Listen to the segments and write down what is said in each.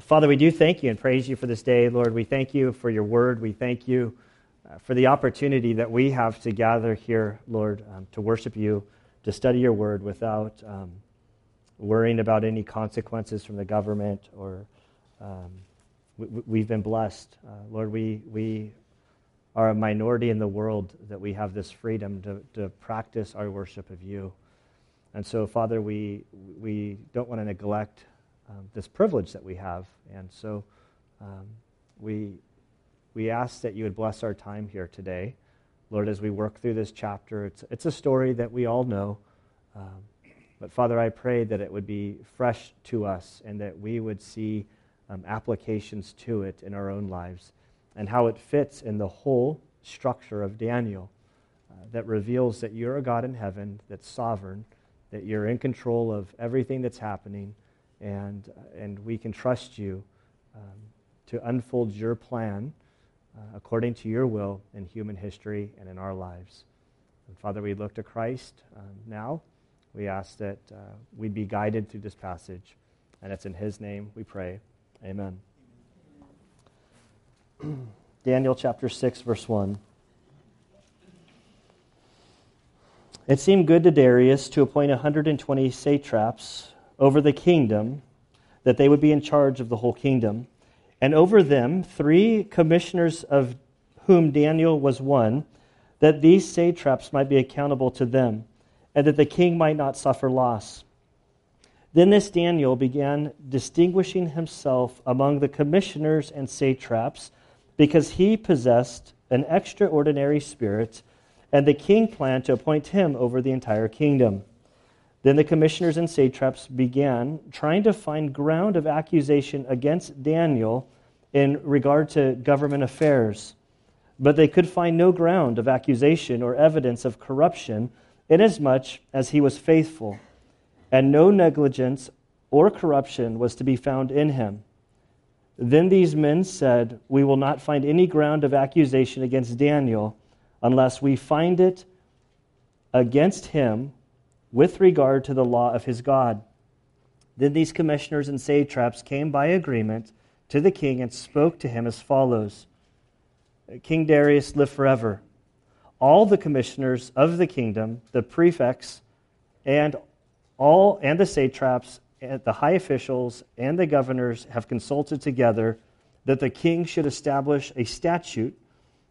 Father, we do thank you and praise you for this day, Lord. We thank you for your word. We thank you uh, for the opportunity that we have to gather here, Lord, um, to worship you, to study your word without um, worrying about any consequences from the government or. Um, we, have been blessed. Uh, Lord, we, we are a minority in the world that we have this freedom to, to practice our worship of you. And so, Father, we, we don't want to neglect um, this privilege that we have. And so um, we, we ask that you would bless our time here today. Lord, as we work through this chapter, it's, it's a story that we all know. Um, but Father, I pray that it would be fresh to us and that we would see um, applications to it in our own lives and how it fits in the whole structure of Daniel uh, that reveals that you're a God in heaven that's sovereign, that you're in control of everything that's happening, and, and we can trust you um, to unfold your plan uh, according to your will in human history and in our lives. And Father, we look to Christ um, now. We ask that uh, we'd be guided through this passage. And it's in his name we pray. Amen. Daniel chapter 6, verse 1. It seemed good to Darius to appoint 120 satraps over the kingdom, that they would be in charge of the whole kingdom, and over them three commissioners of whom Daniel was one, that these satraps might be accountable to them, and that the king might not suffer loss. Then this Daniel began distinguishing himself among the commissioners and satraps because he possessed an extraordinary spirit, and the king planned to appoint him over the entire kingdom. Then the commissioners and satraps began trying to find ground of accusation against Daniel in regard to government affairs. But they could find no ground of accusation or evidence of corruption, inasmuch as he was faithful and no negligence or corruption was to be found in him. Then these men said, We will not find any ground of accusation against Daniel unless we find it against him with regard to the law of his God. Then these commissioners and satraps came by agreement to the king and spoke to him as follows King Darius, live forever. All the commissioners of the kingdom, the prefects, and all and the satraps, and the high officials, and the governors have consulted together that the king should establish a statute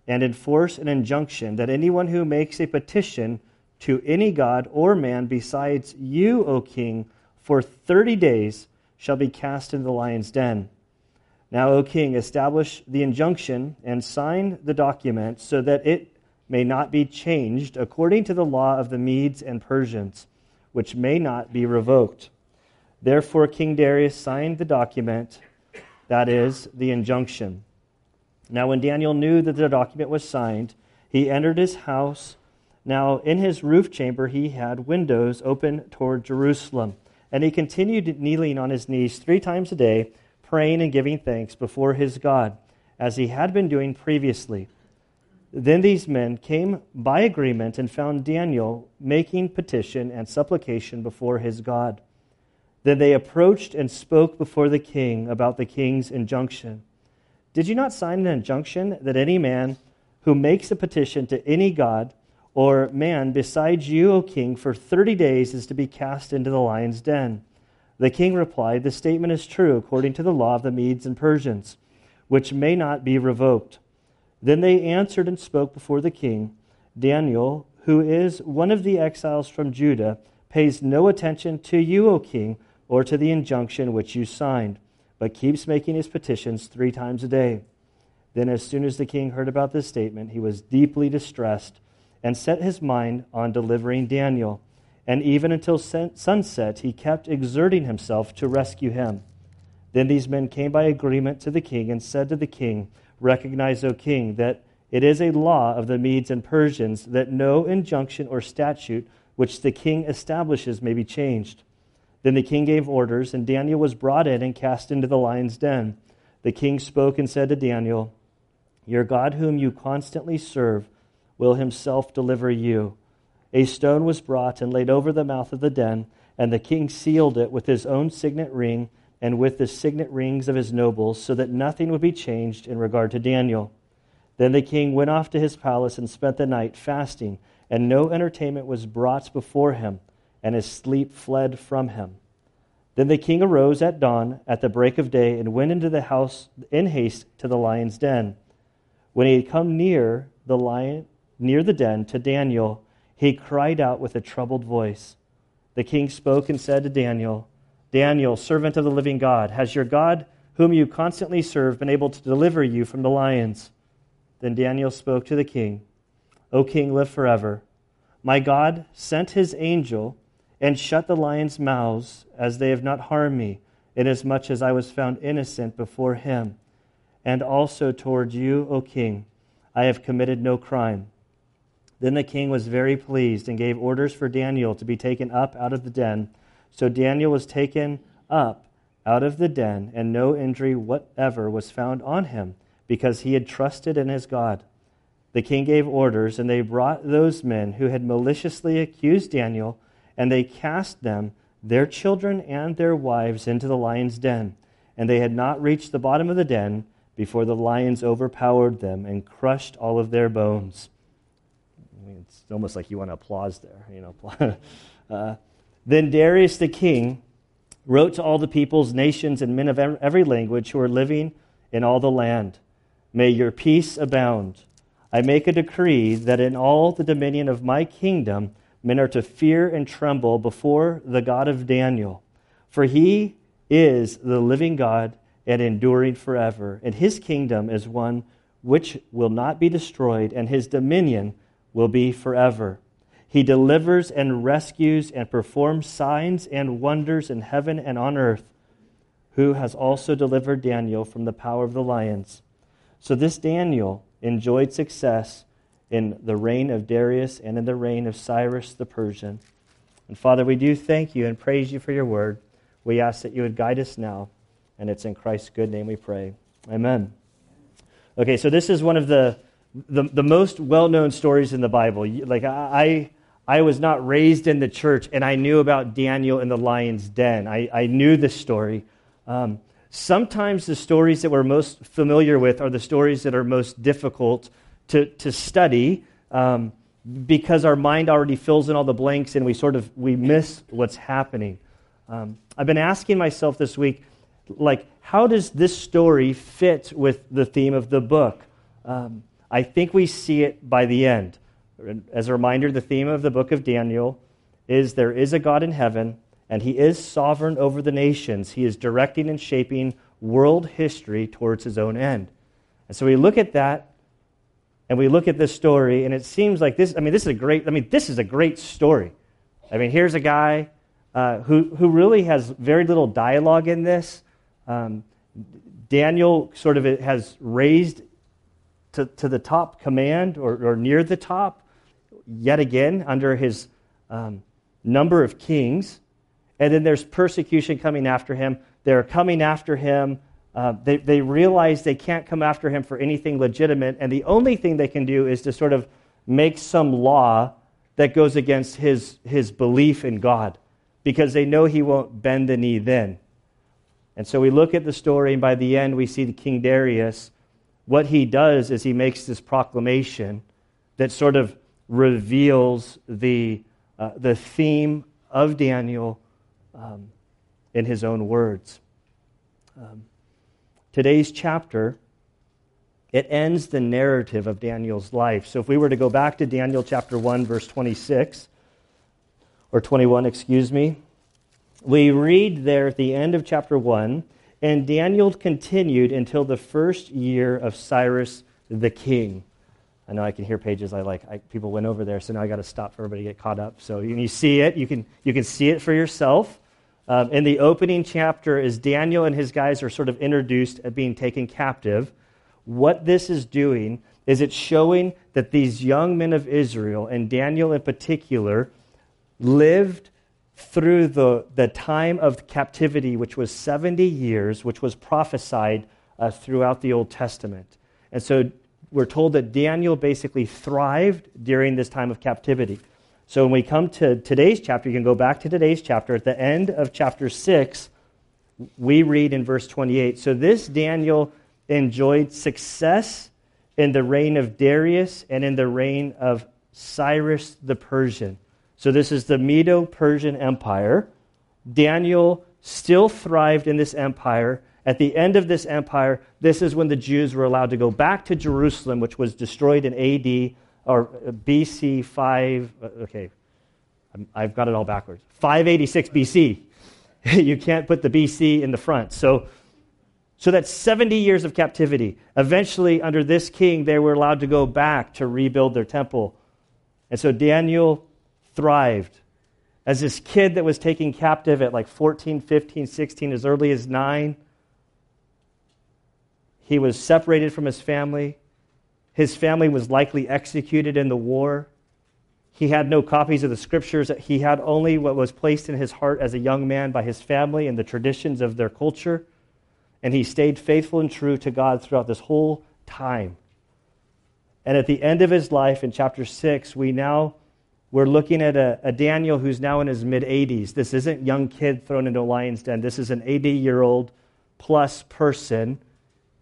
and enforce an injunction that anyone who makes a petition to any god or man besides you, O king, for 30 days shall be cast into the lion's den. Now, O king, establish the injunction and sign the document so that it may not be changed according to the law of the Medes and Persians which may not be revoked. Therefore, King Darius signed the document, that is, the injunction. Now, when Daniel knew that the document was signed, he entered his house. Now, in his roof chamber, he had windows open toward Jerusalem. And he continued kneeling on his knees three times a day, praying and giving thanks before his God, as he had been doing previously. Then these men came by agreement and found Daniel making petition and supplication before his God. Then they approached and spoke before the king about the king's injunction. Did you not sign an injunction that any man who makes a petition to any god or man besides you, O king, for 30 days is to be cast into the lion's den? The king replied, The statement is true according to the law of the Medes and Persians, which may not be revoked. Then they answered and spoke before the king. Daniel, who is one of the exiles from Judah, pays no attention to you, O king, or to the injunction which you signed, but keeps making his petitions three times a day. Then, as soon as the king heard about this statement, he was deeply distressed and set his mind on delivering Daniel. And even until sunset, he kept exerting himself to rescue him. Then these men came by agreement to the king and said to the king, Recognize, O king, that it is a law of the Medes and Persians that no injunction or statute which the king establishes may be changed. Then the king gave orders, and Daniel was brought in and cast into the lion's den. The king spoke and said to Daniel, Your God, whom you constantly serve, will himself deliver you. A stone was brought and laid over the mouth of the den, and the king sealed it with his own signet ring and with the signet rings of his nobles, so that nothing would be changed in regard to Daniel. Then the king went off to his palace and spent the night fasting, and no entertainment was brought before him, and his sleep fled from him. Then the king arose at dawn, at the break of day, and went into the house in haste to the lion's den. When he had come near the lion, near the den to Daniel, he cried out with a troubled voice. The king spoke and said to Daniel, Daniel, servant of the living God, has your God, whom you constantly serve, been able to deliver you from the lions? Then Daniel spoke to the king, O king, live forever. My God sent his angel and shut the lions' mouths, as they have not harmed me, inasmuch as I was found innocent before him. And also toward you, O king, I have committed no crime. Then the king was very pleased and gave orders for Daniel to be taken up out of the den so Daniel was taken up out of the den, and no injury whatever was found on him, because he had trusted in his God. The king gave orders, and they brought those men who had maliciously accused Daniel, and they cast them, their children and their wives, into the lion's den. And they had not reached the bottom of the den before the lions overpowered them and crushed all of their bones. It's almost like you want to applause there, you know. uh, then Darius the king wrote to all the peoples, nations, and men of every language who are living in all the land May your peace abound. I make a decree that in all the dominion of my kingdom men are to fear and tremble before the God of Daniel. For he is the living God and enduring forever, and his kingdom is one which will not be destroyed, and his dominion will be forever. He delivers and rescues and performs signs and wonders in heaven and on earth, who has also delivered Daniel from the power of the lions. So this Daniel enjoyed success in the reign of Darius and in the reign of Cyrus the Persian. And Father, we do thank you and praise you for your word. We ask that you would guide us now, and it's in Christ's good name we pray. Amen. Okay, so this is one of the the, the most well known stories in the Bible. Like I, I was not raised in the church, and I knew about Daniel in the lion's den. I, I knew the story. Um, sometimes the stories that we're most familiar with are the stories that are most difficult to, to study um, because our mind already fills in all the blanks and we sort of we miss what's happening. Um, I've been asking myself this week, like, how does this story fit with the theme of the book? Um, I think we see it by the end. As a reminder, the theme of the book of Daniel is there is a God in heaven, and he is sovereign over the nations. He is directing and shaping world history towards his own end. And so we look at that and we look at this story, and it seems like this I mean, this is a great, I mean, this is a great story. I mean, here's a guy uh, who, who really has very little dialogue in this. Um, Daniel sort of has raised to, to the top command or, or near the top yet again under his um, number of kings. And then there's persecution coming after him. They're coming after him. Uh, they, they realize they can't come after him for anything legitimate. And the only thing they can do is to sort of make some law that goes against his, his belief in God because they know he won't bend the knee then. And so we look at the story, and by the end, we see the King Darius. What he does is he makes this proclamation that sort of reveals the, uh, the theme of Daniel um, in his own words. Um, today's chapter it ends the narrative of Daniel's life. So if we were to go back to Daniel chapter 1 verse 26 or 21, excuse me, we read there at the end of chapter 1, and Daniel continued until the first year of Cyrus the king. I know I can hear pages I like. I, people went over there, so now I got to stop for everybody to get caught up. So you, you see it, you can, you can see it for yourself. Um, in the opening chapter, as Daniel and his guys are sort of introduced at being taken captive, what this is doing is it's showing that these young men of Israel, and Daniel in particular, lived through the, the time of captivity, which was 70 years, which was prophesied uh, throughout the Old Testament. And so we're told that Daniel basically thrived during this time of captivity. So when we come to today's chapter, you can go back to today's chapter. At the end of chapter 6, we read in verse 28 So this Daniel enjoyed success in the reign of Darius and in the reign of Cyrus the Persian. So this is the Medo Persian Empire. Daniel still thrived in this empire. At the end of this empire, this is when the Jews were allowed to go back to Jerusalem, which was destroyed in AD or BC 5. Uh, okay, I've got it all backwards. 586 BC. you can't put the BC in the front. So, so that's 70 years of captivity. Eventually, under this king, they were allowed to go back to rebuild their temple. And so Daniel thrived. As this kid that was taken captive at like 14, 15, 16, as early as 9, he was separated from his family. His family was likely executed in the war. He had no copies of the scriptures. He had only what was placed in his heart as a young man by his family and the traditions of their culture. And he stayed faithful and true to God throughout this whole time. And at the end of his life, in chapter 6, we now we're looking at a, a Daniel who's now in his mid 80s. This isn't young kid thrown into a lion's den. This is an 80 year old plus person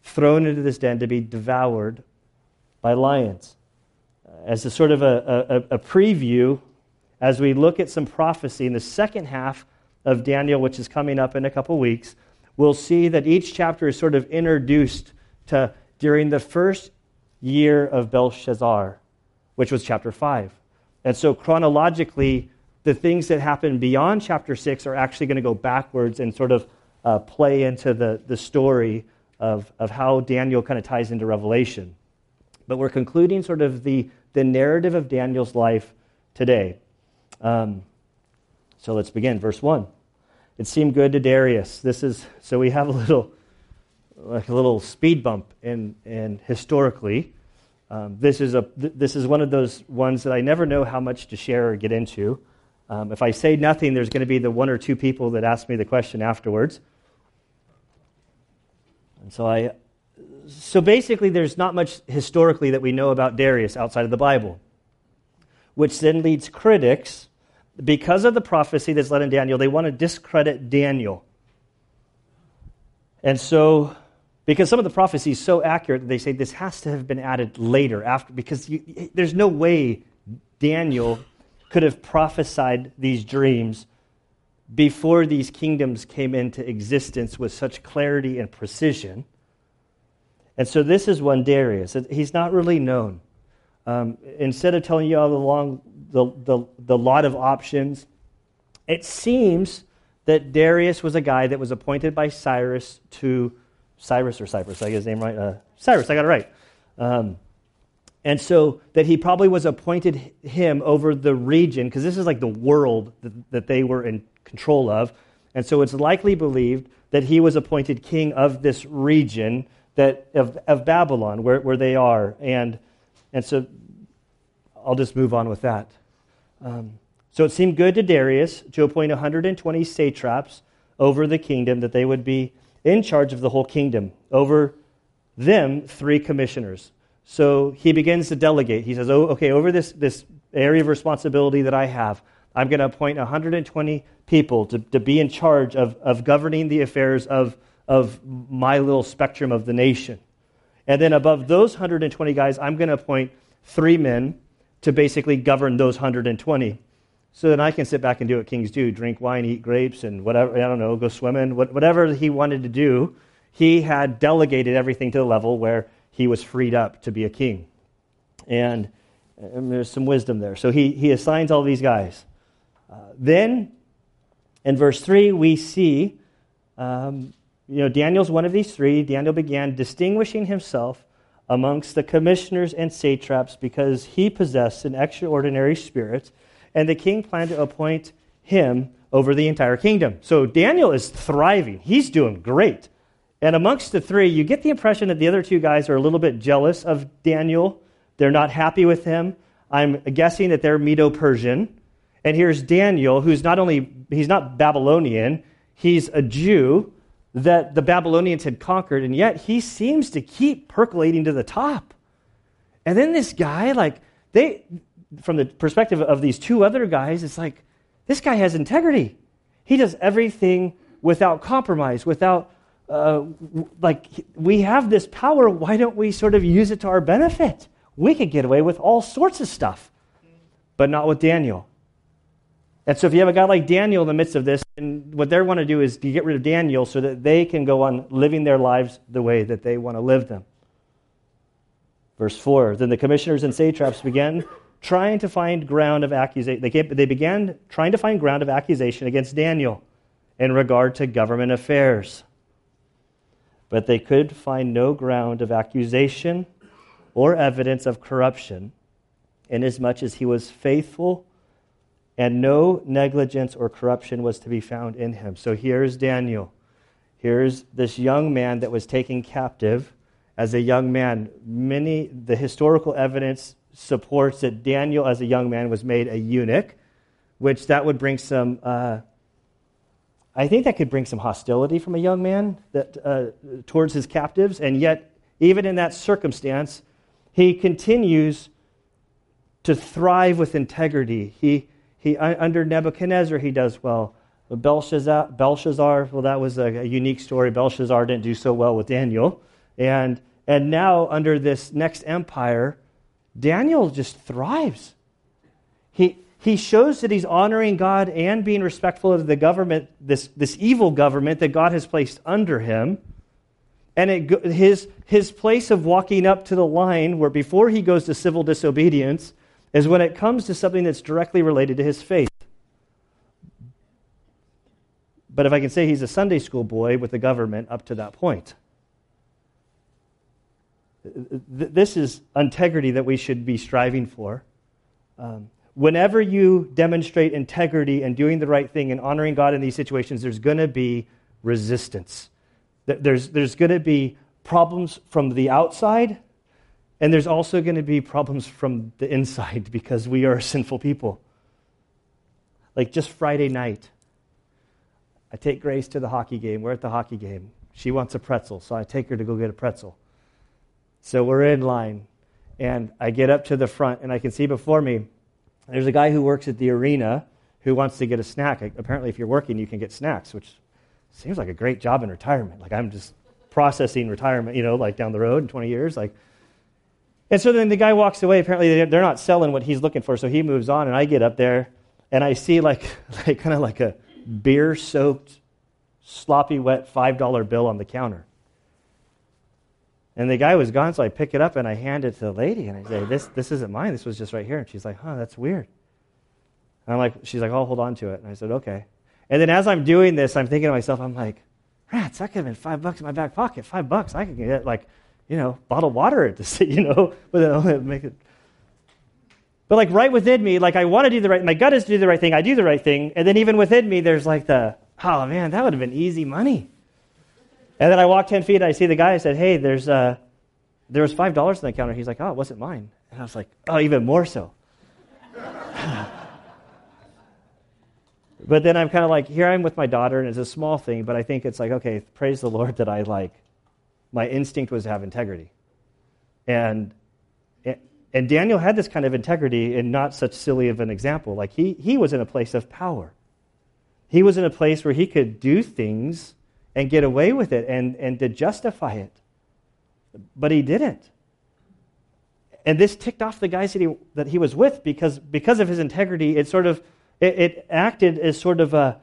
thrown into this den to be devoured by lions as a sort of a, a, a, preview as we look at some prophecy in the second half of Daniel, which is coming up in a couple weeks, we'll see that each chapter is sort of introduced to during the first year of Belshazzar, which was chapter 5. And so chronologically, the things that happen beyond chapter 6 are actually going to go backwards and sort of uh, play into the, the story of, of how Daniel kind of ties into Revelation. But we're concluding sort of the the narrative of Daniel's life today. Um, so let's begin. Verse 1. It seemed good to Darius. This is so we have a little like a little speed bump in, in historically. Um, this is a this is one of those ones that I never know how much to share or get into. Um, if I say nothing, there's going to be the one or two people that ask me the question afterwards. And so I so basically, there's not much historically that we know about Darius outside of the Bible, which then leads critics, because of the prophecy that's led in Daniel, they want to discredit Daniel. And so, because some of the prophecy is so accurate, that they say this has to have been added later, after, because you, there's no way Daniel could have prophesied these dreams before these kingdoms came into existence with such clarity and precision. And so this is one Darius. He's not really known. Um, instead of telling you all along the, the, the lot of options, it seems that Darius was a guy that was appointed by Cyrus to Cyrus or Cyprus, I get his name right. Uh, Cyrus, I got it right. Um, and so that he probably was appointed him over the region, because this is like the world that, that they were in control of. And so it's likely believed that he was appointed king of this region that of, of Babylon, where, where they are. And, and so I'll just move on with that. Um, so it seemed good to Darius to appoint 120 satraps over the kingdom, that they would be in charge of the whole kingdom. Over them, three commissioners. So he begins to delegate. He says, Oh, okay, over this, this area of responsibility that I have, I'm going to appoint 120 people to, to be in charge of, of governing the affairs of of my little spectrum of the nation. And then above those 120 guys, I'm going to appoint three men to basically govern those 120. So then I can sit back and do what kings do drink wine, eat grapes, and whatever, I don't know, go swimming, whatever he wanted to do. He had delegated everything to the level where he was freed up to be a king. And, and there's some wisdom there. So he, he assigns all these guys. Uh, then, in verse 3, we see um, you know, Daniel's one of these three. Daniel began distinguishing himself amongst the commissioners and satraps because he possessed an extraordinary spirit, and the king planned to appoint him over the entire kingdom. So Daniel is thriving. He's doing great. And amongst the three, you get the impression that the other two guys are a little bit jealous of Daniel. They're not happy with him. I'm guessing that they're Medo Persian. And here's Daniel, who's not only, he's not Babylonian, he's a Jew that the Babylonians had conquered, and yet he seems to keep percolating to the top. And then this guy, like, they, from the perspective of these two other guys, it's like, this guy has integrity. He does everything without compromise, without, uh, like, we have this power. Why don't we sort of use it to our benefit? We could get away with all sorts of stuff, but not with Daniel. And so, if you have a guy like Daniel in the midst of this, and what they want to do is to get rid of Daniel so that they can go on living their lives the way that they want to live them. Verse 4 Then the commissioners and satraps began trying to find ground of accusation. They, they began trying to find ground of accusation against Daniel in regard to government affairs. But they could find no ground of accusation or evidence of corruption, inasmuch as he was faithful and no negligence or corruption was to be found in him. So here's Daniel. Here's this young man that was taken captive as a young man. Many, the historical evidence supports that Daniel, as a young man, was made a eunuch, which that would bring some, uh, I think that could bring some hostility from a young man that, uh, towards his captives. And yet, even in that circumstance, he continues to thrive with integrity. He, he, under Nebuchadnezzar, he does well. Belshazzar, Belshazzar well, that was a, a, unique story. Belshazzar didn't do so well with Daniel. And, and now, under this next empire, Daniel just thrives. He, he shows that he's honoring God and being respectful of the government, this, this evil government that God has placed under him. And it, his, his place of walking up to the line, where before he goes to civil disobedience, is when it comes to something that's directly related to his faith. But if I can say he's a Sunday school boy with the government up to that point. This is integrity that we should be striving for. Um, whenever you demonstrate integrity and doing the right thing and honoring God in these situations, there's going to be resistance. There's, there's going to be problems from the outside and there's also going to be problems from the inside because we are sinful people. Like just Friday night, I take Grace to the hockey game. We're at the hockey game. She wants a pretzel, so I take her to go get a pretzel. So we're in line, and I get up to the front, and I can see before me there's a guy who works at the arena who wants to get a snack. Apparently, if you're working, you can get snacks, which seems like a great job in retirement. Like I'm just processing retirement, you know, like down the road in 20 years. Like and so then the guy walks away. Apparently, they're not selling what he's looking for, so he moves on. And I get up there and I see like, like kind of like a beer soaked, sloppy, wet $5 bill on the counter. And the guy was gone, so I pick it up and I hand it to the lady and I say, This, this isn't mine. This was just right here. And she's like, Huh, that's weird. And I'm like, She's like, I'll hold on to it. And I said, Okay. And then as I'm doing this, I'm thinking to myself, I'm like, Rats, that could have been five bucks in my back pocket. Five bucks. I could get like you know, bottled water to see, you know, but then I'll make it. But like right within me, like I want to do the right, my gut is to do the right thing. I do the right thing, and then even within me, there's like the, oh man, that would have been easy money. And then I walk ten feet, and I see the guy. I said, hey, there's uh, there was five dollars on the counter. He's like, oh, it wasn't mine. And I was like, oh, even more so. but then I'm kind of like, here I'm with my daughter, and it's a small thing, but I think it's like, okay, praise the Lord that I like my instinct was to have integrity. And, and Daniel had this kind of integrity and not such silly of an example. Like he, he was in a place of power. He was in a place where he could do things and get away with it and, and to justify it. But he didn't. And this ticked off the guys that he, that he was with because, because of his integrity, it sort of it, it acted as sort of a,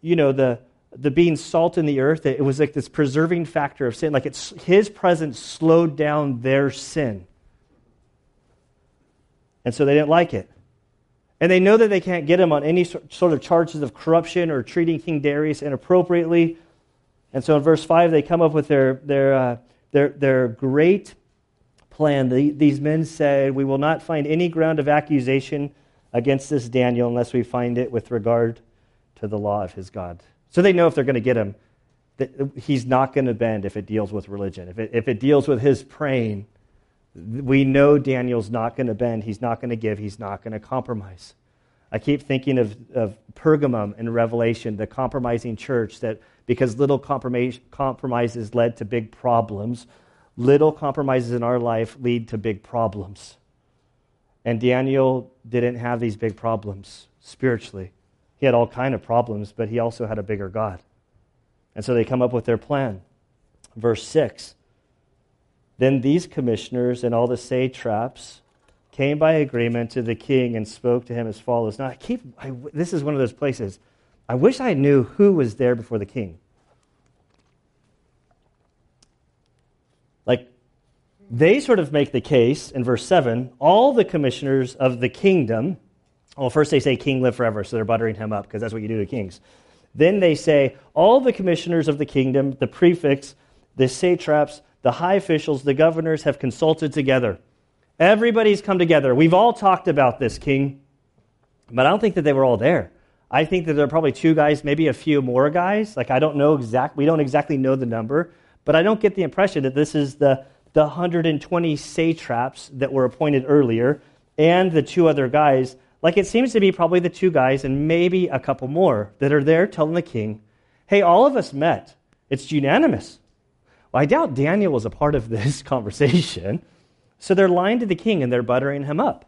you know, the, the being salt in the earth, it was like this preserving factor of sin. Like it's his presence slowed down their sin. And so they didn't like it. And they know that they can't get him on any sort of charges of corruption or treating King Darius inappropriately. And so in verse 5, they come up with their, their, uh, their, their great plan. The, these men said, We will not find any ground of accusation against this Daniel unless we find it with regard to the law of his God. So they know if they're going to get him, that he's not going to bend if it deals with religion. If it, if it deals with his praying, we know Daniel's not going to bend. He's not going to give. He's not going to compromise. I keep thinking of, of Pergamum in Revelation, the compromising church, that because little compromises led to big problems, little compromises in our life lead to big problems. And Daniel didn't have these big problems spiritually. He had all kind of problems, but he also had a bigger God. And so they come up with their plan. Verse 6 Then these commissioners and all the satraps came by agreement to the king and spoke to him as follows. Now, I keep, I, this is one of those places. I wish I knew who was there before the king. Like, they sort of make the case in verse 7 all the commissioners of the kingdom, well, first they say, King live forever, so they're buttering him up because that's what you do to kings. Then they say, all the commissioners of the kingdom, the prefects, the satraps, the high officials, the governors have consulted together. Everybody's come together. We've all talked about this, king. But I don't think that they were all there. I think that there are probably two guys, maybe a few more guys. Like, I don't know exact, we don't exactly know the number, but I don't get the impression that this is the, the 120 satraps that were appointed earlier and the two other guys. Like, it seems to be probably the two guys and maybe a couple more that are there telling the king, hey, all of us met. It's unanimous. Well, I doubt Daniel was a part of this conversation. So they're lying to the king and they're buttering him up.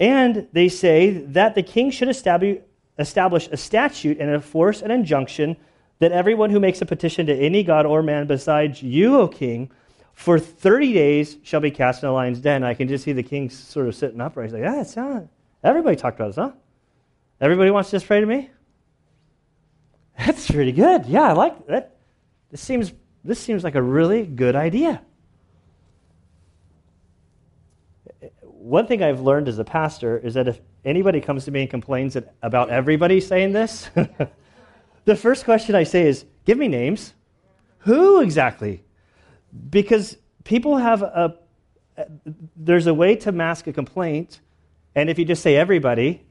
And they say that the king should establish, a statute and enforce an injunction that everyone who makes a petition to any god or man besides you, O king, for 30 days shall be cast in a lion's den. I can just see the king sort of sitting upright. He's like, yeah, it's not. Everybody talked about this, huh? Everybody wants to just pray to me? That's pretty good. Yeah, I like that. This seems this seems like a really good idea. One thing I've learned as a pastor is that if anybody comes to me and complains about everybody saying this, the first question I say is, Give me names. Who exactly? Because people have a, there's a way to mask a complaint, and if you just say everybody,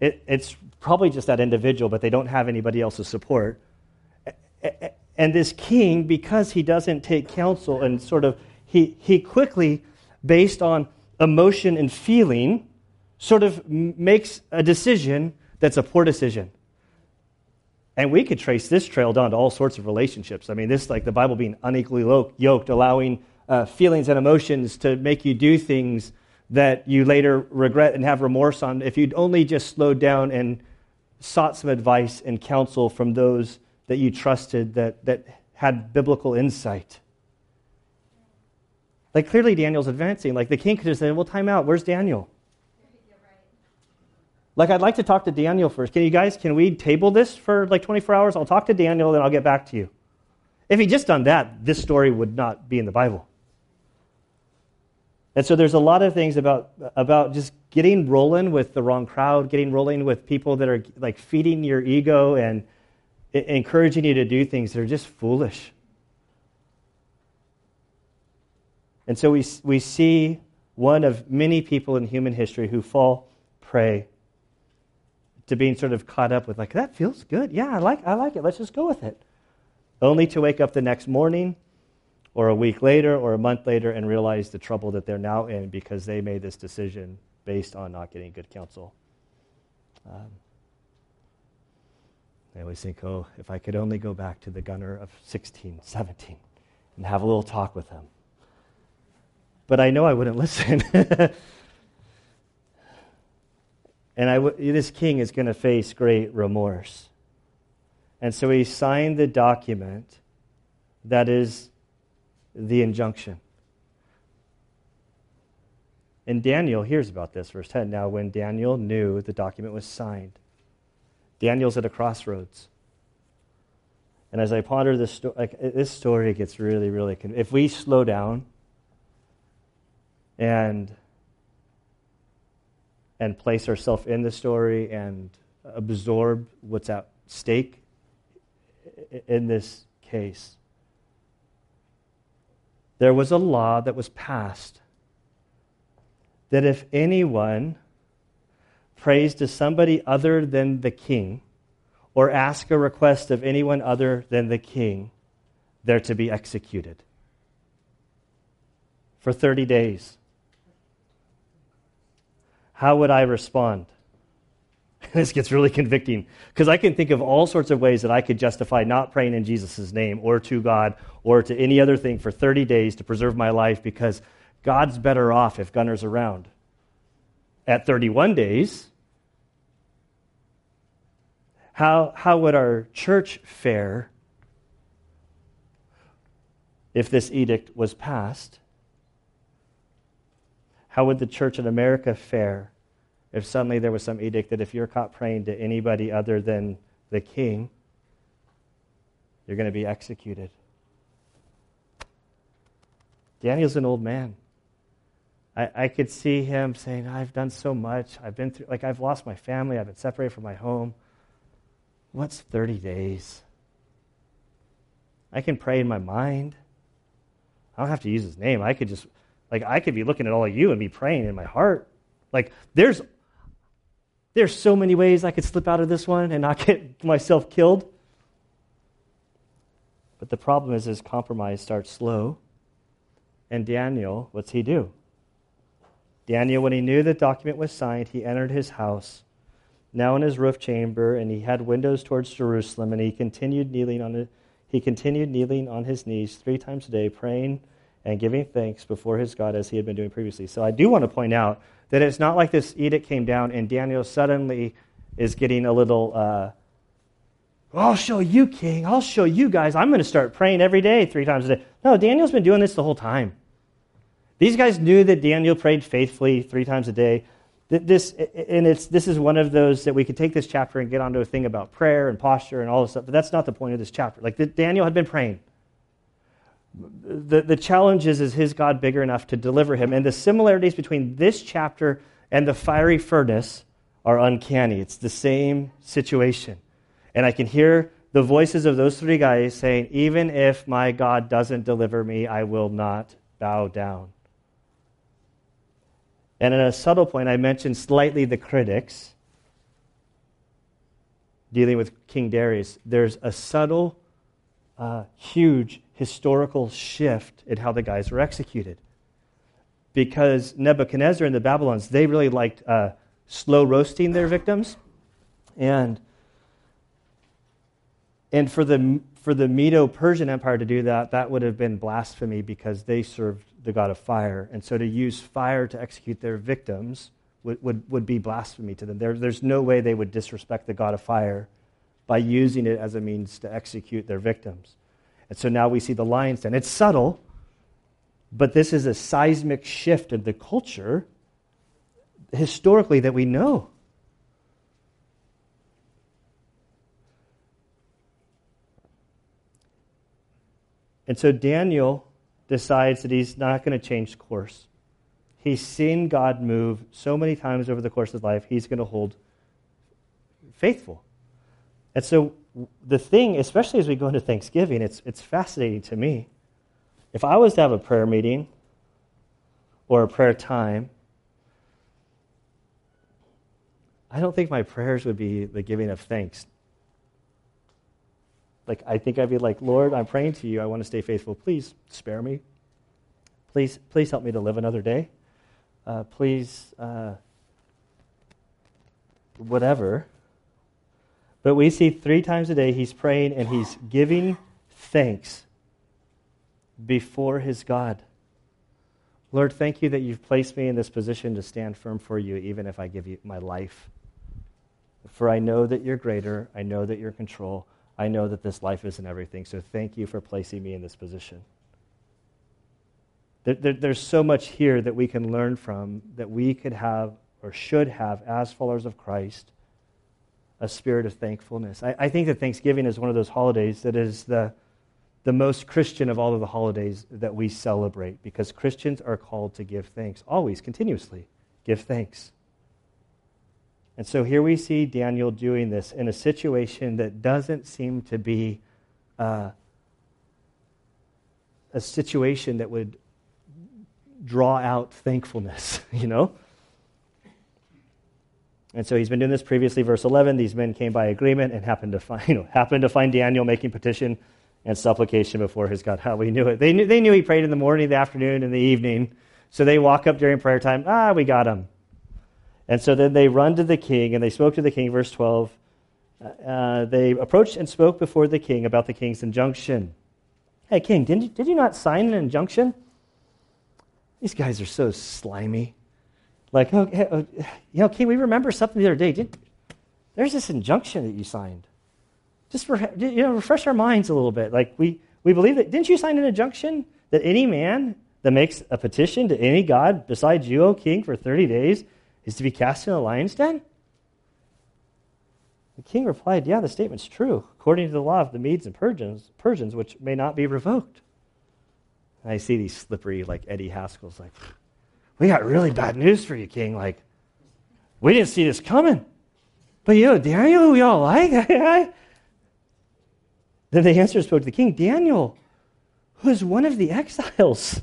it, it's probably just that individual, but they don't have anybody else's support. And this king, because he doesn't take counsel and sort of, he, he quickly, based on emotion and feeling, sort of makes a decision that's a poor decision. And we could trace this trail down to all sorts of relationships. I mean, this like the Bible being unequally yoked, allowing uh, feelings and emotions to make you do things that you later regret and have remorse on. If you'd only just slowed down and sought some advice and counsel from those that you trusted that, that had biblical insight. Like clearly Daniel's advancing. Like the king could have said, Well, time out. Where's Daniel? Like I'd like to talk to Daniel first. Can you guys, can we table this for like 24 hours? I'll talk to Daniel, then I'll get back to you. If he'd just done that, this story would not be in the Bible. And so there's a lot of things about, about just getting rolling with the wrong crowd, getting rolling with people that are like feeding your ego and encouraging you to do things that are just foolish. And so we, we see one of many people in human history who fall prey to being sort of caught up with, like, that feels good. Yeah, I like, I like it. Let's just go with it. Only to wake up the next morning or a week later or a month later and realize the trouble that they're now in because they made this decision based on not getting good counsel. Um, I always think, oh, if I could only go back to the gunner of 16, 17 and have a little talk with him. But I know I wouldn't listen. and I w- this king is going to face great remorse. And so he signed the document that is the injunction. And Daniel hears about this, verse 10. Now, when Daniel knew the document was signed, Daniel's at a crossroads. And as I ponder this, sto- like, this story, gets really, really. Con- if we slow down and and place ourselves in the story and absorb what's at stake in this case, there was a law that was passed that if anyone prays to somebody other than the king or ask a request of anyone other than the king, they're to be executed for 30 days. How would I respond? this gets really convicting because I can think of all sorts of ways that I could justify not praying in Jesus' name or to God or to any other thing for 30 days to preserve my life because God's better off if Gunner's around. At 31 days, How, how would our church fare if this edict was passed? How would the church in America fare if suddenly there was some edict that if you're caught praying to anybody other than the king, you're going to be executed? Daniel's an old man. I, I could see him saying, oh, I've done so much. I've been through, like, I've lost my family. I've been separated from my home. What's 30 days? I can pray in my mind. I don't have to use his name. I could just, like, I could be looking at all of you and be praying in my heart. Like, there's, there's so many ways I could slip out of this one and not get myself killed. But the problem is, his compromise starts slow. And Daniel, what's he do? Daniel, when he knew the document was signed, he entered his house now in his roof chamber, and he had windows towards Jerusalem, and he continued kneeling on it. He continued kneeling on his knees three times a day, praying and giving thanks before his God as he had been doing previously. So I do want to point out that it's not like this edict came down and Daniel suddenly is getting a little, uh, I'll show you, king. I'll show you guys. I'm going to start praying every day, three times a day. No, Daniel's been doing this the whole time. These guys knew that Daniel prayed faithfully three times a day. This, and it's, this is one of those that we could take this chapter and get onto a thing about prayer and posture and all this stuff, but that's not the point of this chapter. Like Daniel had been praying. The, the challenge is, is his God bigger enough to deliver him? And the similarities between this chapter and the fiery furnace are uncanny. It's the same situation. And I can hear the voices of those three guys saying, Even if my God doesn't deliver me, I will not bow down. And in a subtle point, I mentioned slightly the critics dealing with King Darius. There's a subtle, uh, huge historical shift in how the guys were executed. Because Nebuchadnezzar and the Babylons, they really liked uh, slow roasting their victims. And, and for the, for the Medo Persian Empire to do that, that would have been blasphemy because they served the God of fire. And so to use fire to execute their victims would, would, would be blasphemy to them. There, there's no way they would disrespect the God of fire by using it as a means to execute their victims. And so now we see the lion's den. It's subtle, but this is a seismic shift in the culture historically that we know. And so Daniel decides that he's not going to change course. He's seen God move so many times over the course of life, he's going to hold faithful. And so, the thing, especially as we go into Thanksgiving, it's, it's fascinating to me. If I was to have a prayer meeting or a prayer time, I don't think my prayers would be the giving of thanks like, I think I'd be like, Lord, I'm praying to you. I want to stay faithful. Please spare me. Please, please help me to live another day. Uh, please, uh, whatever. But we see three times a day he's praying and he's giving thanks before his God. Lord, thank you that you've placed me in this position to stand firm for you, even if I give you my life. For I know that you're greater, I know that you're in control. I know that this life isn't everything. So thank you for placing me in this position. There, there, there's so much here that we can learn from that we could have or should have as followers of Christ a spirit of thankfulness. I, I think that Thanksgiving is one of those holidays that is the, the most Christian of all of the holidays that we celebrate because Christians are called to give thanks, always, continuously. Give thanks. And so here we see Daniel doing this in a situation that doesn't seem to be uh, a situation that would draw out thankfulness, you know? And so he's been doing this previously. Verse 11, these men came by agreement and happened to find, you know, happened to find Daniel making petition and supplication before his God. How we knew it. They knew, they knew he prayed in the morning, the afternoon, and the evening. So they walk up during prayer time. Ah, we got him. And so then they run to the king and they spoke to the king, verse 12. Uh, they approached and spoke before the king about the king's injunction. Hey, king, did you, did you not sign an injunction? These guys are so slimy. Like, oh, oh, you know, king, we remember something the other day. Did, there's this injunction that you signed. Just re- you know, refresh our minds a little bit. Like we, we believe that. Didn't you sign an injunction that any man that makes a petition to any god besides you, O king, for 30 days is to be cast in a lion's den? The king replied, Yeah, the statement's true, according to the law of the Medes and Persians, Persians which may not be revoked. I see these slippery, like Eddie Haskell's, like, we got really bad news for you, king. Like, we didn't see this coming. But you know, Daniel, we all like. then the answer spoke to the king Daniel, who is one of the exiles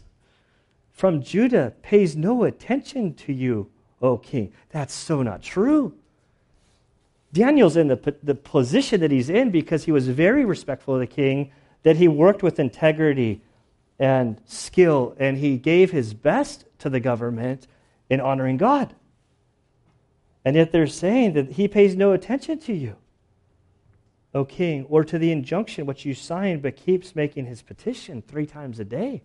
from Judah, pays no attention to you, O king. That's so not true. Daniel's in the, the position that he's in because he was very respectful of the king, that he worked with integrity and skill, and he gave his best to the government in honoring God. And yet they're saying that he pays no attention to you, O king, or to the injunction which you signed, but keeps making his petition three times a day.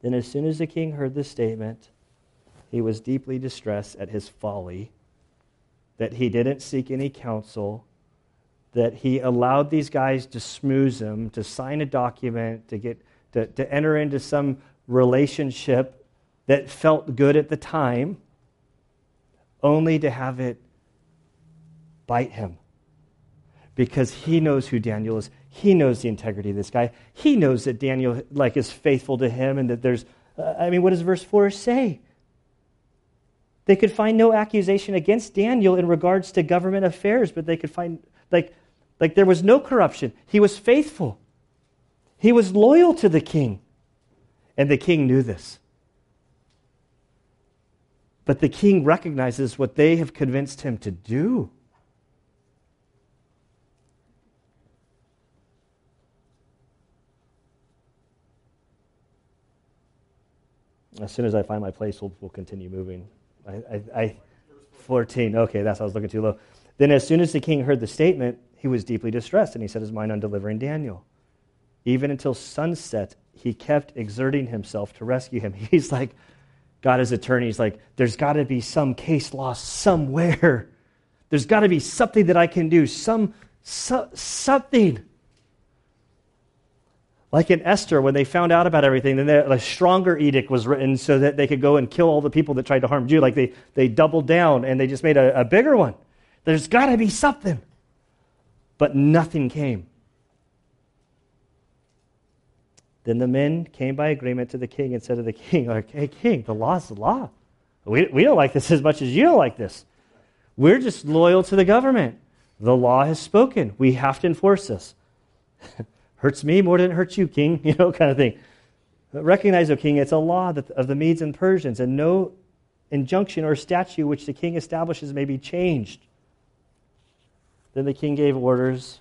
Then, as soon as the king heard this statement, he was deeply distressed at his folly, that he didn't seek any counsel, that he allowed these guys to smooze him, to sign a document, to, get, to, to enter into some relationship that felt good at the time only to have it bite him. Because he knows who Daniel is. He knows the integrity of this guy. He knows that Daniel like is faithful to him and that there's uh, I mean what does verse 4 say? They could find no accusation against Daniel in regards to government affairs, but they could find like like there was no corruption. He was faithful. He was loyal to the king. And the king knew this. But the king recognizes what they have convinced him to do. As soon as I find my place, we'll, we'll continue moving. I, I, I, 14. Okay, that's I was looking too low. Then, as soon as the king heard the statement, he was deeply distressed, and he set his mind on delivering Daniel. Even until sunset, he kept exerting himself to rescue him. He's like, God as attorney, he's like, there's got to be some case law somewhere. There's got to be something that I can do, some, so, something. Like in Esther, when they found out about everything, then a stronger edict was written so that they could go and kill all the people that tried to harm Judah. Like they, they doubled down and they just made a, a bigger one. There's got to be something. But nothing came. Then the men came by agreement to the king and said to the king, Hey, king, the law's the law. We, we don't like this as much as you don't like this. We're just loyal to the government. The law has spoken. We have to enforce this. hurts me more than it hurts you, king, you know, kind of thing. But recognize, O king, it's a law of the Medes and Persians, and no injunction or statute which the king establishes may be changed. Then the king gave orders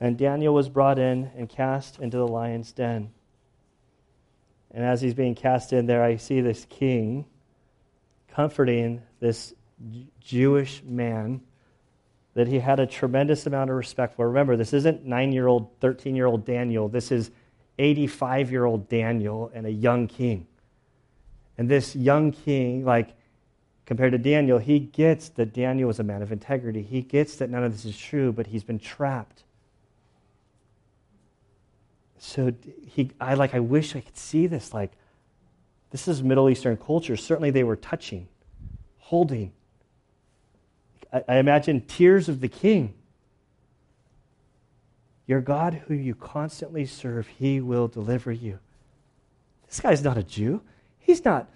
and Daniel was brought in and cast into the lion's den. And as he's being cast in there, I see this king comforting this Jewish man that he had a tremendous amount of respect for. Remember, this isn't nine year old, 13 year old Daniel. This is 85 year old Daniel and a young king. And this young king, like, compared to Daniel, he gets that Daniel was a man of integrity. He gets that none of this is true, but he's been trapped so he, I like, I wish I could see this. Like, this is Middle Eastern culture. Certainly they were touching, holding. I, I imagine tears of the king. Your God, who you constantly serve, he will deliver you. This guy's not a Jew. He's not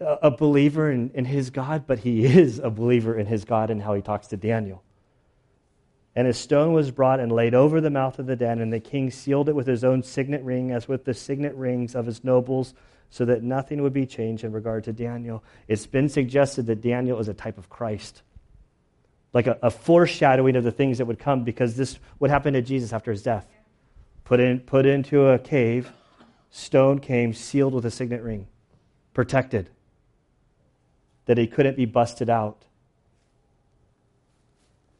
a, believer in, in his God, but he is a believer in his God and how he talks to Daniel. And a stone was brought and laid over the mouth of the den, and the king sealed it with his own signet ring, as with the signet rings of his nobles, so that nothing would be changed in regard to Daniel. It's been suggested that Daniel is a type of Christ, like a, a foreshadowing of the things that would come, because this would happen to Jesus after his death. Put, in, put into a cave, stone came, sealed with a signet ring, protected, that he couldn't be busted out.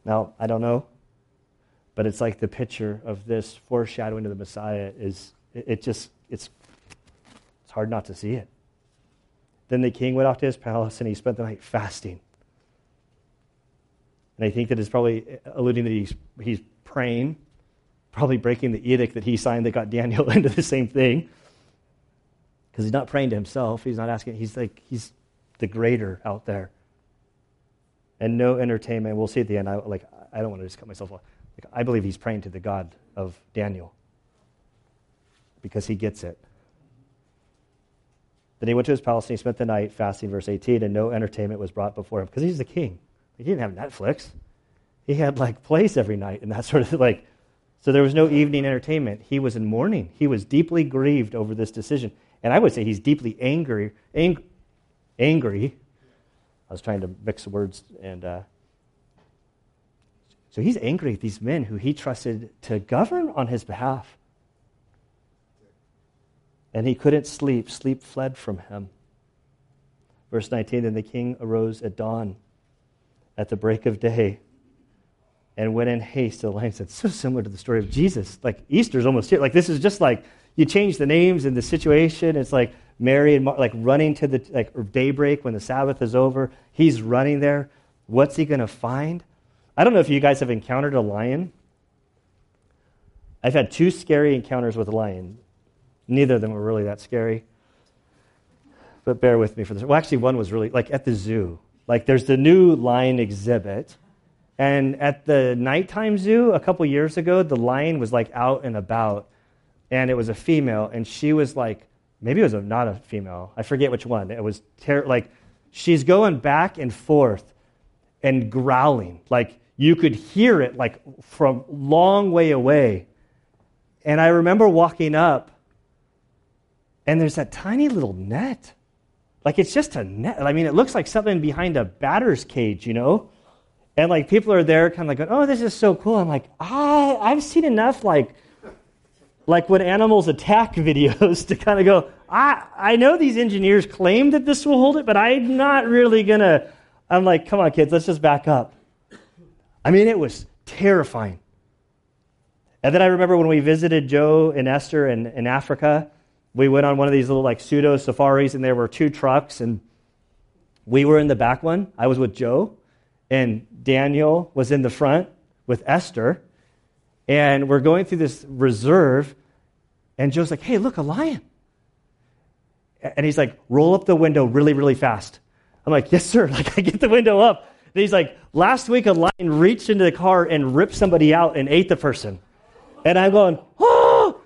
Now, I don't know but it's like the picture of this foreshadowing of the Messiah is it, it just it's it's hard not to see it. Then the king went off to his palace and he spent the night fasting. And I think that is probably uh, alluding that he's, he's praying, probably breaking the edict that he signed that got Daniel into the same thing. Because he's not praying to himself. He's not asking, he's like, he's the greater out there. And no entertainment. We'll see at the end. I, like, I don't want to just cut myself off. Like, I believe he's praying to the God of Daniel because he gets it. Then he went to his palace and he spent the night fasting, verse 18, and no entertainment was brought before him because he's the king. He didn't have Netflix. He had like plays every night and that sort of like. So there was no evening entertainment. He was in mourning. He was deeply grieved over this decision. And I would say he's deeply angry. Ang- angry. I was trying to mix words and. Uh, so he's angry at these men who he trusted to govern on his behalf and he couldn't sleep. Sleep fled from him. Verse 19 Then the king arose at dawn, at the break of day, and went in haste to the lions. It's so similar to the story of Jesus. Like Easter's almost here. Like this is just like you change the names and the situation. It's like Mary and Mar- like running to the like daybreak when the Sabbath is over. He's running there. What's he going to find? I don't know if you guys have encountered a lion. I've had two scary encounters with a lion. Neither of them were really that scary. But bear with me for this. Well, actually, one was really like at the zoo. Like there's the new lion exhibit. And at the nighttime zoo a couple years ago, the lion was like out and about. And it was a female. And she was like, maybe it was a, not a female. I forget which one. It was ter- like, she's going back and forth and growling. Like you could hear it like from long way away. And I remember walking up and there's that tiny little net. Like it's just a net. I mean, it looks like something behind a batter's cage, you know? And like people are there kind of like, oh, this is so cool. I'm like, ah, I've seen enough like like when animals attack videos to kind of go, I, I know these engineers claim that this will hold it, but I'm not really going to. I'm like, come on, kids, let's just back up. I mean, it was terrifying. And then I remember when we visited Joe and Esther in, in Africa, we went on one of these little like pseudo safaris, and there were two trucks, and we were in the back one. I was with Joe, and Daniel was in the front with Esther, and we're going through this reserve, and Joe's like, "Hey, look, a lion!" And he's like, "Roll up the window really, really fast." I'm like, "Yes, sir." Like I get the window up. And he's like, "Last week, a lion reached into the car and ripped somebody out and ate the person," and I'm going, "Oh!"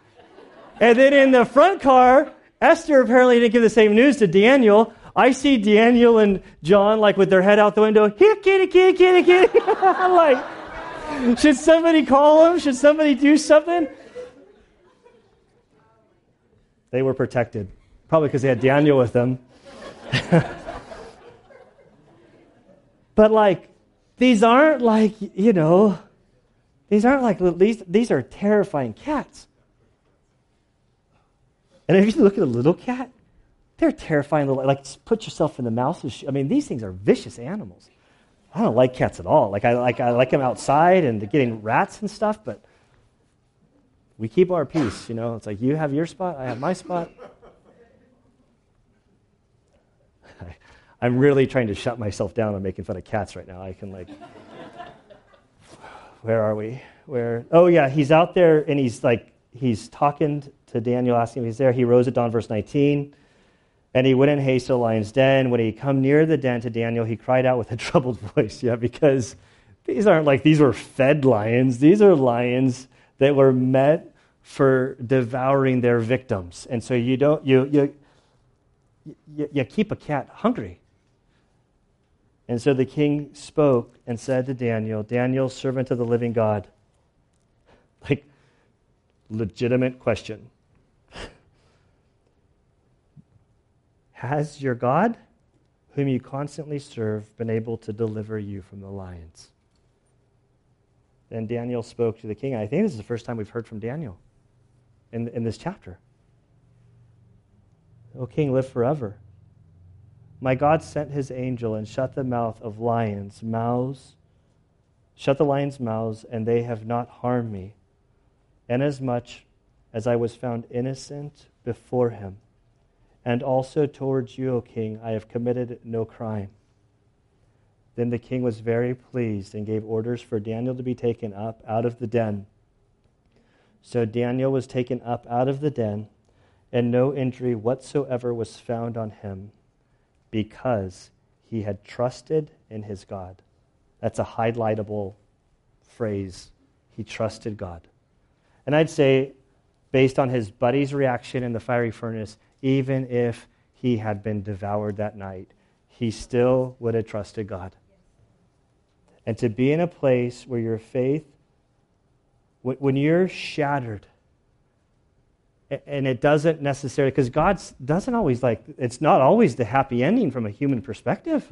And then in the front car, Esther apparently didn't give the same news to Daniel. I see Daniel and John like with their head out the window. Here, kitty, kitty, kitty, kitty. I'm like, should somebody call them? Should somebody do something? They were protected, probably because they had Daniel with them. but like, these aren't like you know, these aren't like these. These are terrifying cats. And if you look at a little cat, they're terrifying little, like put yourself in the mouse's shoe. I mean, these things are vicious animals. I don't like cats at all. Like I like I like them outside and getting rats and stuff, but we keep our peace, you know. It's like you have your spot, I have my spot. I'm really trying to shut myself down on making fun of cats right now. I can like Where are we? Where Oh yeah, he's out there and he's like he's talking to Daniel, asking if he's there. He rose at dawn, verse 19. And he in haste to the lion's den. When he come near the den to Daniel, he cried out with a troubled voice. Yeah, because these aren't like these were fed lions. These are lions that were met for devouring their victims. And so you don't you you you, you keep a cat hungry. And so the king spoke and said to Daniel, Daniel, servant of the living God. Like legitimate question. Has your God, whom you constantly serve, been able to deliver you from the lions? Then Daniel spoke to the king. I think this is the first time we've heard from Daniel in, in this chapter. O king, live forever. My God sent his angel and shut the mouth of lions' mouths, shut the lions' mouths, and they have not harmed me inasmuch as I was found innocent before him. And also towards you, O king, I have committed no crime. Then the king was very pleased and gave orders for Daniel to be taken up out of the den. So Daniel was taken up out of the den, and no injury whatsoever was found on him, because he had trusted in his God. That's a highlightable phrase. He trusted God. And I'd say, based on his buddy's reaction in the fiery furnace, even if he had been devoured that night, he still would have trusted God and to be in a place where your faith, when you're shattered, and it doesn't necessarily, because God doesn't always like, it's not always the happy ending from a human perspective.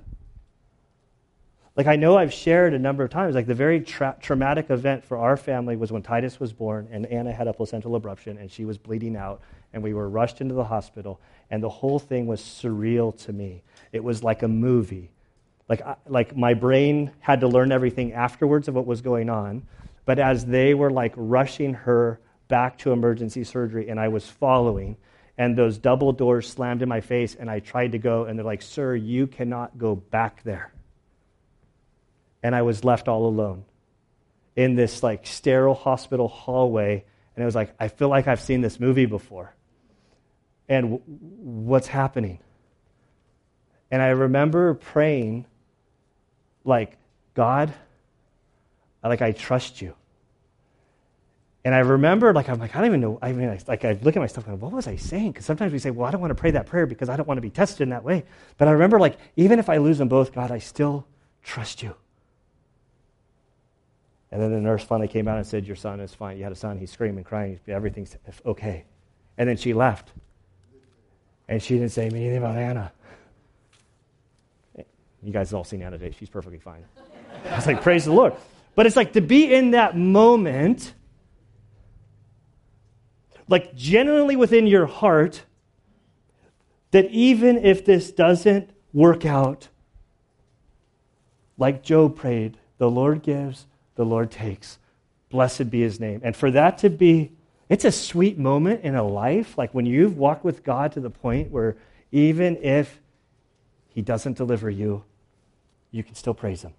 Like, I know I've shared a number of times, like, the very tra- traumatic event for our family was when Titus was born and Anna had a placental abruption and she was bleeding out, and we were rushed into the hospital, and the whole thing was surreal to me. It was like a movie. Like, like my brain had to learn everything afterwards of what was going on. But as they were like rushing her back to emergency surgery and I was following, and those double doors slammed in my face, and I tried to go, and they're like, Sir, you cannot go back there. And I was left all alone in this like sterile hospital hallway. And it was like, I feel like I've seen this movie before. And w- what's happening? And I remember praying like, God, like I trust you. And I remember, like, I'm like, I don't even know. I mean, I, like, I look at my stuff, going, what was I saying? Because sometimes we say, well, I don't want to pray that prayer because I don't want to be tested in that way. But I remember, like, even if I lose them both, God, I still trust you. And then the nurse finally came out and said, Your son is fine. You had a son. He's screaming, crying. Everything's okay. And then she left. And she didn't say anything about Anna. You guys have all seen Anna today. She's perfectly fine. I was like, praise the Lord. But it's like to be in that moment, like genuinely within your heart, that even if this doesn't work out, like Job prayed, the Lord gives, the Lord takes. Blessed be his name. And for that to be, it's a sweet moment in a life, like when you've walked with God to the point where even if he doesn't deliver you, you can still praise him.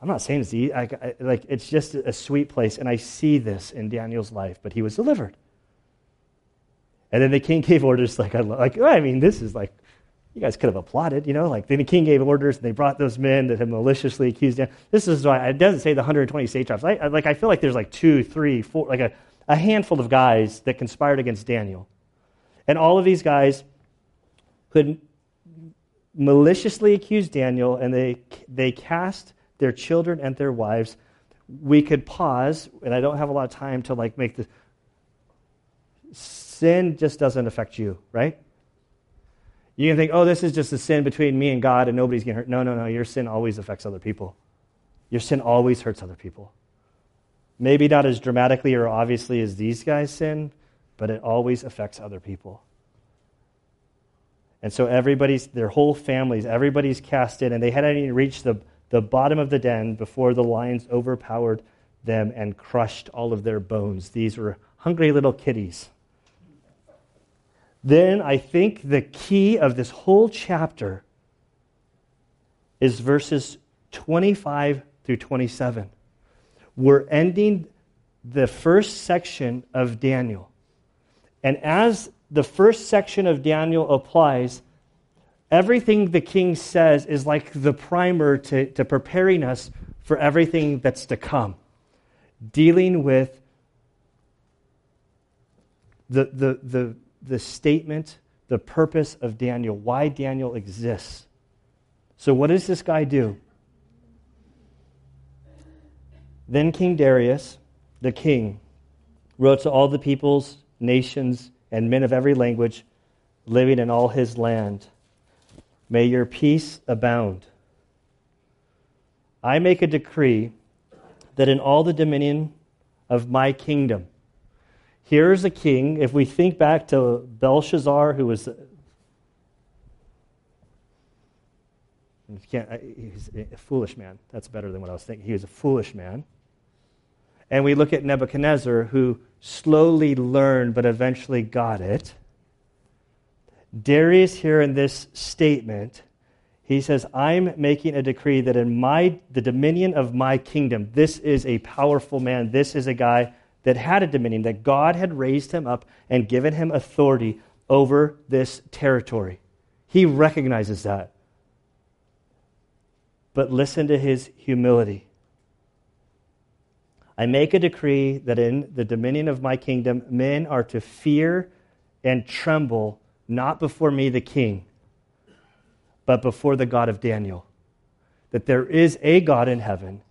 I'm not saying it's easy. Like it's just a sweet place, and I see this in Daniel's life. But he was delivered, and then the king gave orders. Like I like, I mean, this is like you guys could have applauded, you know. Like then the king gave orders, and they brought those men that had maliciously accused him. This is why it doesn't say the 120 satraps. I, I, like I feel like there's like two, three, four, like a, a handful of guys that conspired against Daniel, and all of these guys could maliciously accused Daniel and they, they cast their children and their wives. We could pause, and I don't have a lot of time to like make the sin just doesn't affect you, right? You can think, oh, this is just a sin between me and God and nobody's getting hurt. No, no, no. Your sin always affects other people. Your sin always hurts other people. Maybe not as dramatically or obviously as these guys sin, but it always affects other people. And so everybody's, their whole families, everybody's cast in, and they hadn't even reached the, the bottom of the den before the lions overpowered them and crushed all of their bones. These were hungry little kitties. Then I think the key of this whole chapter is verses 25 through 27. We're ending the first section of Daniel. And as the first section of Daniel applies, everything the king says is like the primer to, to preparing us for everything that's to come, dealing with the, the, the, the statement, the purpose of Daniel, why Daniel exists. So, what does this guy do? Then King Darius, the king, wrote to all the peoples, nations, and men of every language living in all his land. May your peace abound. I make a decree that in all the dominion of my kingdom, here is a king. If we think back to Belshazzar, who was he's a foolish man. That's better than what I was thinking. He was a foolish man. And we look at Nebuchadnezzar, who slowly learned but eventually got it. Darius, here in this statement, He says, I'm making a decree that in my the dominion of my kingdom, this is a powerful man. This is a guy that had a dominion, that God had raised him up and given him authority over this territory. He recognizes that. But listen to his humility. I make a decree that in the dominion of my kingdom, men are to fear and tremble not before me, the king, but before the God of Daniel. That there is a God in heaven,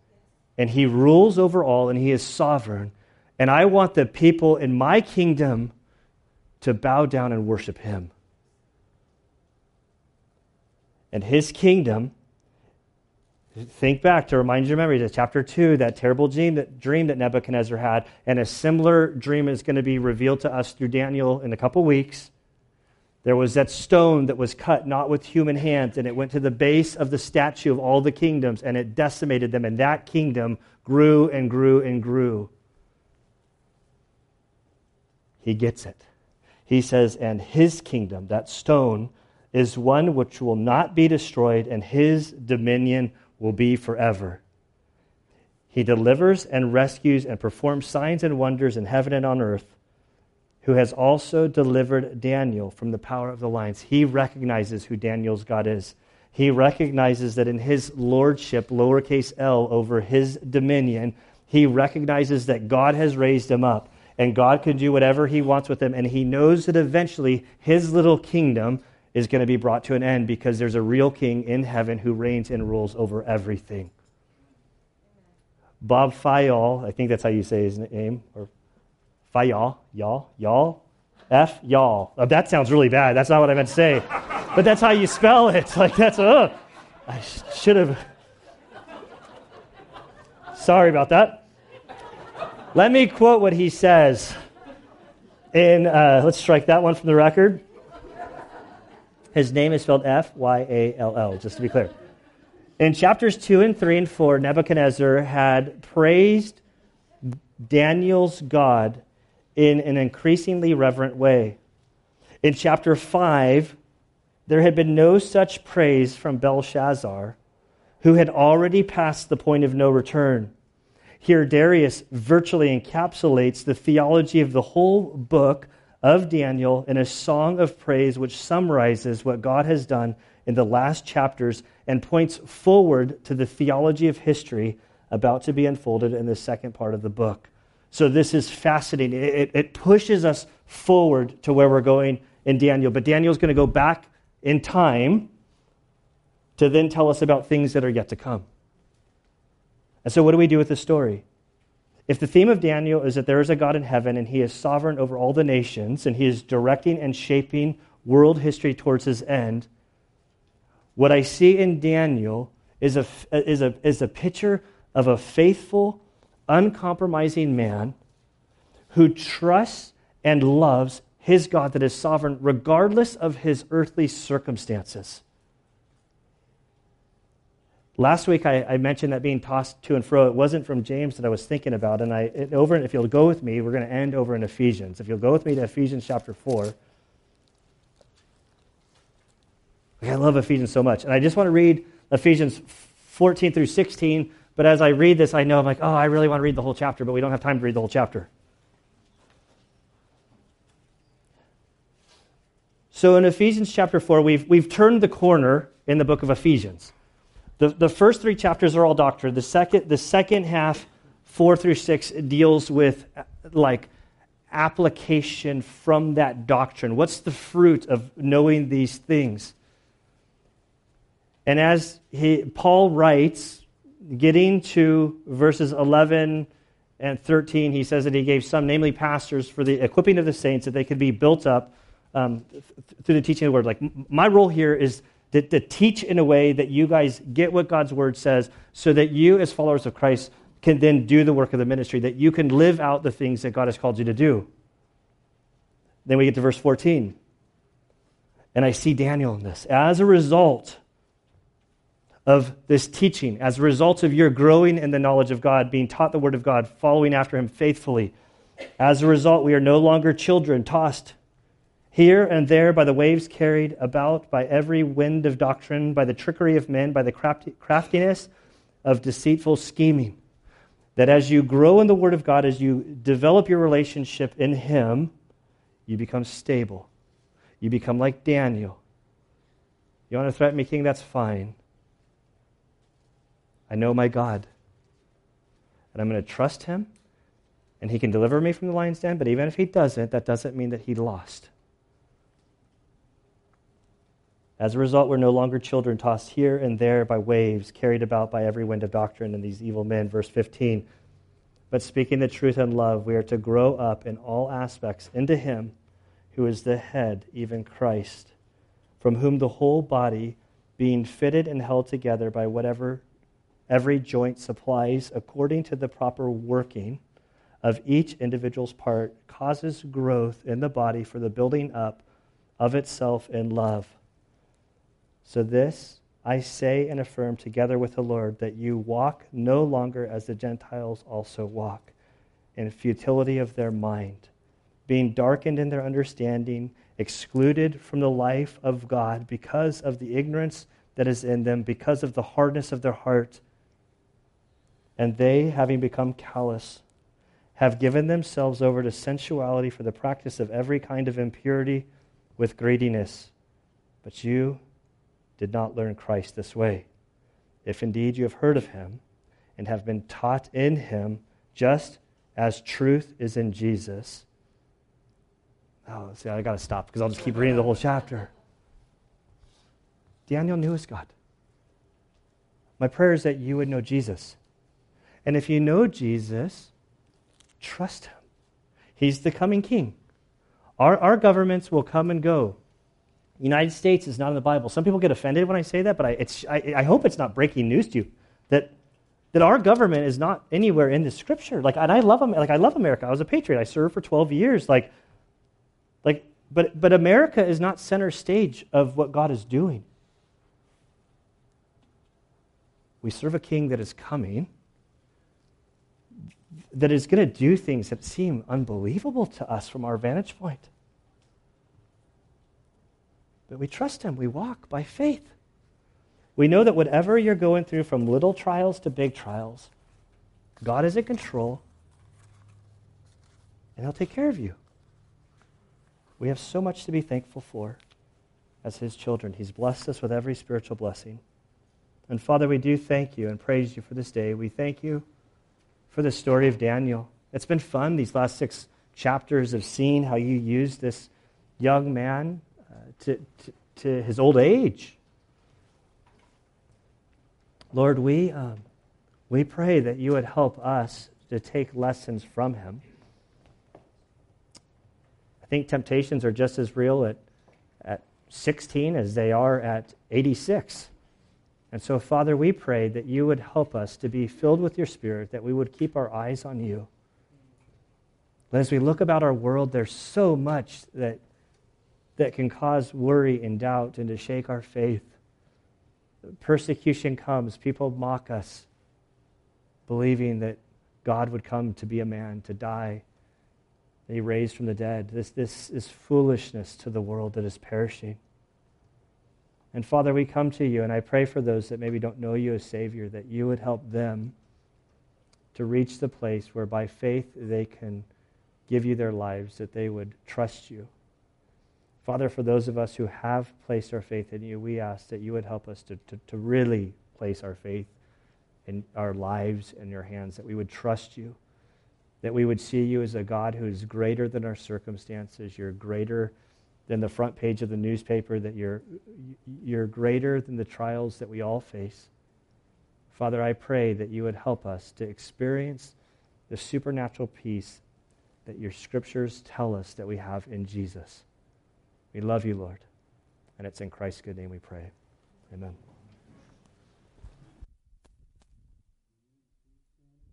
and he rules over all, and he is sovereign. And I want the people in my kingdom to bow down and worship him. And his kingdom Think back to remind your memory to chapter 2, that terrible dream that, dream that Nebuchadnezzar had, and a similar dream is going to be revealed to us through Daniel in a couple weeks. There was that stone that was cut not with human hands, and it went to the base of the statue of all the kingdoms, and it decimated them, and that kingdom grew and grew and grew. He gets it. He says, and his kingdom, that stone, is one which will not be destroyed, and his dominion will be forever. He delivers and rescues and performs signs and wonders in heaven and on earth, who has also delivered Daniel from the power of the lions. He recognizes who Daniel's God is. He recognizes that in his lordship, lowercase l, over his dominion, he recognizes that God has raised him up and God can do whatever he wants with him. And he knows that eventually his little kingdom is going to be brought to an end because there's a real king in heaven who reigns and rules over everything. Bob Fyall, I think that's how you say his name, or Fyall, y'all, y'all, F, y'all. Oh, that sounds really bad. That's not what I meant to say. but that's how you spell it. Like, that's, I should have. Sorry about that. Let me quote what he says. In, uh, let's strike that one from the record. His name is spelled F Y A L L, just to be clear. In chapters 2 and 3 and 4, Nebuchadnezzar had praised Daniel's God in an increasingly reverent way. In chapter 5, there had been no such praise from Belshazzar, who had already passed the point of no return. Here, Darius virtually encapsulates the theology of the whole book of Daniel in a song of praise which summarizes what God has done in the last chapters and points forward to the theology of history about to be unfolded in the second part of the book. So, this is fascinating. It, it pushes us forward to where we're going in Daniel. But Daniel's going to go back in time to then tell us about things that are yet to come. And so, what do we do with this story? If the theme of Daniel is that there is a God in heaven and he is sovereign over all the nations and he is directing and shaping world history towards his end, what I see in Daniel is a, is a, is a picture of a faithful, uncompromising man who trusts and loves his God that is sovereign regardless of his earthly circumstances. Last week, I, I, mentioned that being tossed to and fro. It wasn't from James that I was thinking about. And I, it, over, if you'll go with me, we're going to end over in Ephesians. If you'll go with me to Ephesians chapter 4. I love Ephesians so much. And I just want to read Ephesians 14 through 16. But as I read this, I know I'm like, oh, I really want to read the whole chapter, but we don't have time to read the whole chapter. So in Ephesians chapter 4, we've, we've turned the corner in the book of Ephesians. The, the first three chapters are all doctrine. The second, the second half, four through six, deals with like application from that doctrine. What's the fruit of knowing these things? And as he, Paul writes, getting to verses 11 and 13, he says that he gave some, namely pastors, for the equipping of the saints, that they could be built up um, through the teaching of the word. Like, my role here is to, to teach in a way that you guys get what God's word says so that you, as followers of Christ, can then do the work of the ministry, that you can live out the things that God has called you to do. Then we get to verse 14. And I see Daniel in this. As a result of this teaching, as a result of your growing in the knowledge of God, being taught the Word of God, following after Him faithfully, as a result, we are no longer children tossed here and there by the waves carried about by every wind of doctrine, by the trickery of men, by the craftiness of deceitful scheming. That as you grow in the Word of God, as you develop your relationship in Him, you become stable. You become like Daniel. You want to threaten me, King? That's fine. I know my God. And I'm going to trust Him, and He can deliver me from the lion's den. But even if He doesn't, that doesn't mean that He lost. As a result, we're no longer children tossed here and there by waves, carried about by every wind of doctrine and these evil men. Verse 15. But speaking the truth in love, we are to grow up in all aspects into Him who is the head, even Christ, from whom the whole body, being fitted and held together by whatever every joint supplies according to the proper working of each individual's part, causes growth in the body for the building up of itself in love. So, this I say and affirm together with the Lord that you walk no longer as the Gentiles also walk, in futility of their mind, being darkened in their understanding, excluded from the life of God because of the ignorance that is in them, because of the hardness of their heart. And they, having become callous, have given themselves over to sensuality for the practice of every kind of impurity with greediness. But you, did not learn Christ this way. If indeed you have heard of him and have been taught in him, just as truth is in Jesus. Oh, see, I got to stop because I'll just keep reading the whole chapter. Daniel knew his God. My prayer is that you would know Jesus. And if you know Jesus, trust him. He's the coming king. Our, our governments will come and go. United States is not in the Bible. Some people get offended when I say that, but I, I, I hope it's not breaking news to you that, that our government is not anywhere in the Scripture. Like, and I love like I love America. I was a patriot. I served for 12 years. Like, like, but but America is not center stage of what God is doing. We serve a King that is coming, that is going to do things that seem unbelievable to us from our vantage point. But we trust Him. We walk by faith. We know that whatever you're going through, from little trials to big trials, God is in control and He'll take care of you. We have so much to be thankful for as His children. He's blessed us with every spiritual blessing. And Father, we do thank you and praise you for this day. We thank you for the story of Daniel. It's been fun, these last six chapters of seeing how you used this young man to, to, his old age. Lord, we, um, we pray that you would help us to take lessons from him. I think temptations are just as real at, at 16 as they are at 86. And so, Father, we pray that you would help us to be filled with your Spirit, that we would keep our eyes on you. As we look about our world, there's so much that that can cause worry and doubt and to shake our faith. Persecution comes, people mock us, believing that God would come to be a man, to die, that he raised from the dead. This, this is foolishness to the world that is perishing. And Father, we come to you, and I pray for those that maybe don't know you as Savior, that you would help them to reach the place where by faith they can give you their lives, that they would trust you. Father, for those of us who have placed our faith in you, we ask that you would help us to, to, to really place our faith in our lives in your hands, that we would trust you, that we would see you as a God who is greater than our circumstances. You're greater than the front page of the newspaper, that you're, you're greater than the trials that we all face. Father, I pray that you would help us to experience the supernatural peace that your scriptures tell us that we have in Jesus. We love you, Lord. And it's in Christ's good name we pray. Amen.